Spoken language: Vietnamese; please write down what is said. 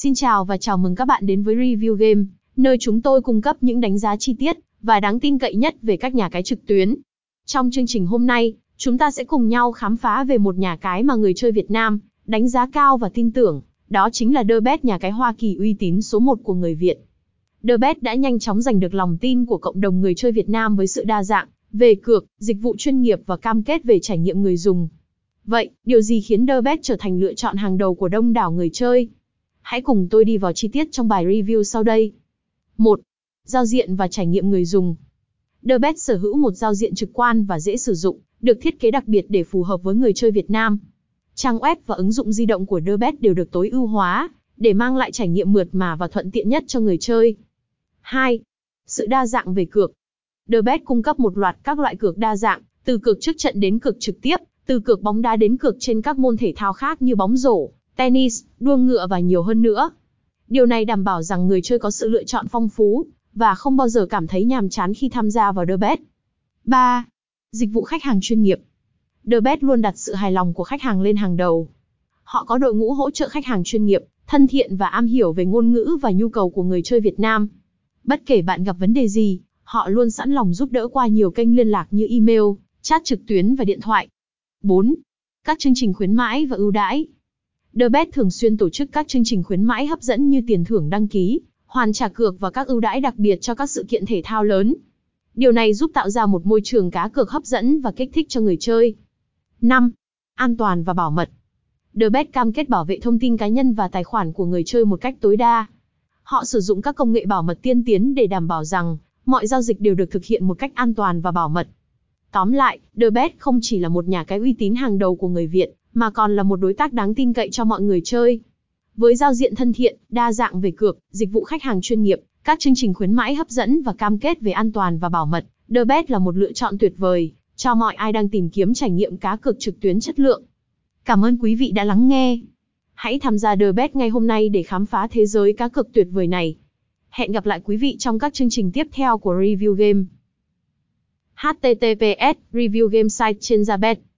Xin chào và chào mừng các bạn đến với Review Game, nơi chúng tôi cung cấp những đánh giá chi tiết và đáng tin cậy nhất về các nhà cái trực tuyến. Trong chương trình hôm nay, chúng ta sẽ cùng nhau khám phá về một nhà cái mà người chơi Việt Nam đánh giá cao và tin tưởng, đó chính là DeBet nhà cái Hoa Kỳ uy tín số 1 của người Việt. DeBet đã nhanh chóng giành được lòng tin của cộng đồng người chơi Việt Nam với sự đa dạng về cược, dịch vụ chuyên nghiệp và cam kết về trải nghiệm người dùng. Vậy, điều gì khiến DeBet trở thành lựa chọn hàng đầu của đông đảo người chơi? Hãy cùng tôi đi vào chi tiết trong bài review sau đây. 1. Giao diện và trải nghiệm người dùng. DeBet sở hữu một giao diện trực quan và dễ sử dụng, được thiết kế đặc biệt để phù hợp với người chơi Việt Nam. Trang web và ứng dụng di động của DeBet đều được tối ưu hóa, để mang lại trải nghiệm mượt mà và thuận tiện nhất cho người chơi. 2. Sự đa dạng về cược. DeBet cung cấp một loạt các loại cược đa dạng, từ cược trước trận đến cược trực tiếp, từ cược bóng đá đến cược trên các môn thể thao khác như bóng rổ, tennis, đua ngựa và nhiều hơn nữa. Điều này đảm bảo rằng người chơi có sự lựa chọn phong phú và không bao giờ cảm thấy nhàm chán khi tham gia vào DeBet. 3. Dịch vụ khách hàng chuyên nghiệp. DeBet luôn đặt sự hài lòng của khách hàng lên hàng đầu. Họ có đội ngũ hỗ trợ khách hàng chuyên nghiệp, thân thiện và am hiểu về ngôn ngữ và nhu cầu của người chơi Việt Nam. Bất kể bạn gặp vấn đề gì, họ luôn sẵn lòng giúp đỡ qua nhiều kênh liên lạc như email, chat trực tuyến và điện thoại. 4. Các chương trình khuyến mãi và ưu đãi. DeBet thường xuyên tổ chức các chương trình khuyến mãi hấp dẫn như tiền thưởng đăng ký, hoàn trả cược và các ưu đãi đặc biệt cho các sự kiện thể thao lớn. Điều này giúp tạo ra một môi trường cá cược hấp dẫn và kích thích cho người chơi. 5. An toàn và bảo mật. DeBet cam kết bảo vệ thông tin cá nhân và tài khoản của người chơi một cách tối đa. Họ sử dụng các công nghệ bảo mật tiên tiến để đảm bảo rằng mọi giao dịch đều được thực hiện một cách an toàn và bảo mật. Tóm lại, DeBet không chỉ là một nhà cái uy tín hàng đầu của người Việt, mà còn là một đối tác đáng tin cậy cho mọi người chơi. Với giao diện thân thiện, đa dạng về cược, dịch vụ khách hàng chuyên nghiệp, các chương trình khuyến mãi hấp dẫn và cam kết về an toàn và bảo mật, DeBet là một lựa chọn tuyệt vời cho mọi ai đang tìm kiếm trải nghiệm cá cược trực tuyến chất lượng. Cảm ơn quý vị đã lắng nghe. Hãy tham gia DeBet ngay hôm nay để khám phá thế giới cá cược tuyệt vời này. Hẹn gặp lại quý vị trong các chương trình tiếp theo của Review Game. https review game site trên Zabet